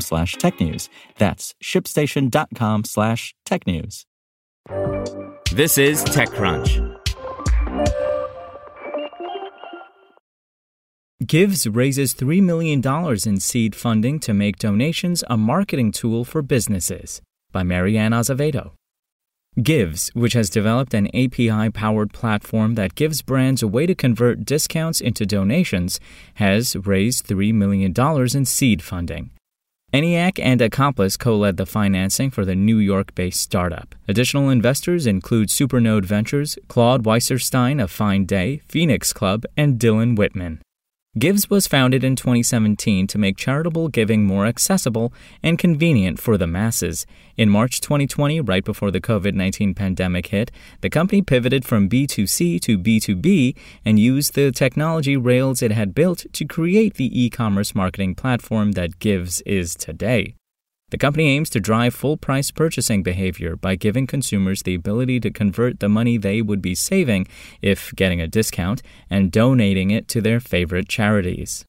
slash technews. That's shipstation.com slash technews. This is TechCrunch. Givz raises $3 million in seed funding to make donations a marketing tool for businesses by Mary Ann Azevedo. Givz, which has developed an API powered platform that gives brands a way to convert discounts into donations, has raised $3 million in seed funding. ENIAC and Accomplice co led the financing for the New York based startup. Additional investors include Supernode Ventures, Claude Wasserstein of Fine Day, Phoenix Club, and Dylan Whitman. Givz was founded in 2017 to make charitable giving more accessible and convenient for the masses. In March 2020, right before the COVID 19 pandemic hit, the company pivoted from B2C to B2B and used the technology rails it had built to create the e commerce marketing platform that Givz is today. The company aims to drive full price purchasing behavior by giving consumers the ability to convert the money they would be saving if getting a discount and donating it to their favorite charities.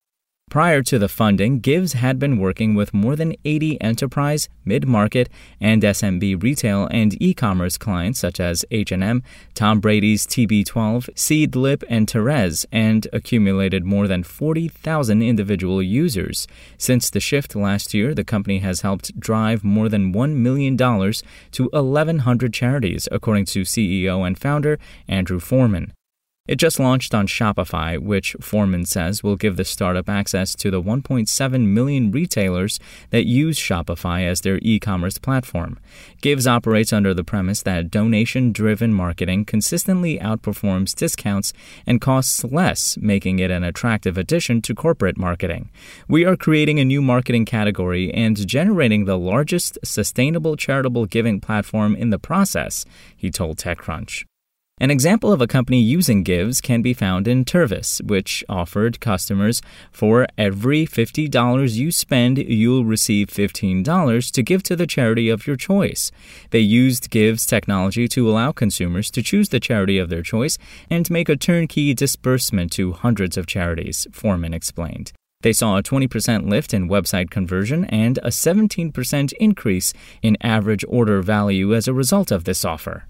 Prior to the funding, Givz had been working with more than 80 enterprise, mid-market, and SMB retail and e-commerce clients such as H&M, Tom Brady's TB12, Seedlip, and Tervis, and accumulated more than 40,000 individual users. Since the shift last year, the company has helped drive more than $1 million to 1,100 charities, according to CEO and founder Andrew Foreman. It just launched on Shopify, which Foreman says will give the startup access to the 1.7 million retailers that use Shopify as their e commerce platform. Givz operates under the premise that donation driven marketing consistently outperforms discounts and costs less, making it an attractive addition to corporate marketing. We are creating a new marketing category and generating the largest sustainable charitable giving platform in the process, he told TechCrunch. An example of a company using Givz can be found in Tervis, which offered customers for every $50 you spend, you'll receive $15 to give to the charity of your choice. They used Givz technology to allow consumers to choose the charity of their choice and make a turnkey disbursement to hundreds of charities, Foreman explained. They saw a 20% lift in website conversion and a 17% increase in average order value as a result of this offer.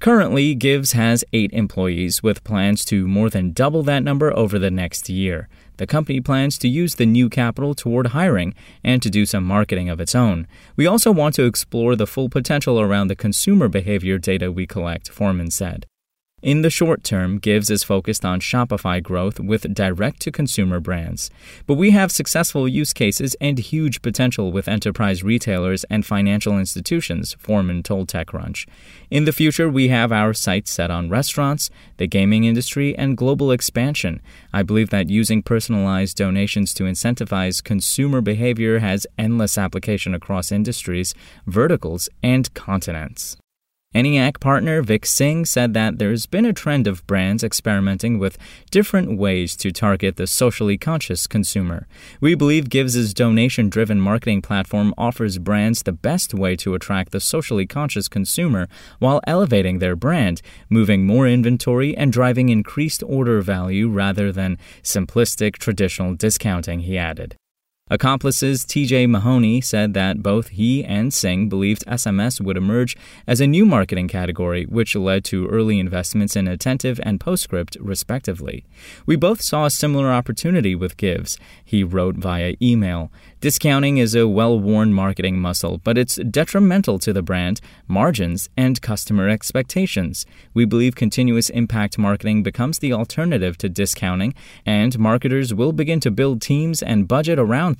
Currently, Givz has eight employees with plans to more than double that number over the next year. The company plans to use the new capital toward hiring and to do some marketing of its own. We also want to explore the full potential around the consumer behavior data we collect, Foreman said. In the short term, Givz is focused on Shopify growth with direct to consumer brands. But we have successful use cases and huge potential with enterprise retailers and financial institutions, Foreman told TechCrunch. In the future, we have our sights set on restaurants, the gaming industry, and global expansion. I believe that using personalized donations to incentivize consumer behavior has endless application across industries, verticals, and continents. ENIAC partner Vik Singh said that there's been a trend of brands experimenting with different ways to target the socially conscious consumer. We believe Givz' donation driven marketing platform offers brands the best way to attract the socially conscious consumer while elevating their brand, moving more inventory, and driving increased order value rather than simplistic traditional discounting, he added. Accomplices TJ Mahoney said that both he and Singh believed SMS would emerge as a new marketing category, which led to early investments in Attentive and Postscript, respectively. We both saw a similar opportunity with Givz, he wrote via email. Discounting is a well worn marketing muscle, but it's detrimental to the brand, margins, and customer expectations. We believe continuous impact marketing becomes the alternative to discounting, and marketers will begin to build teams and budget around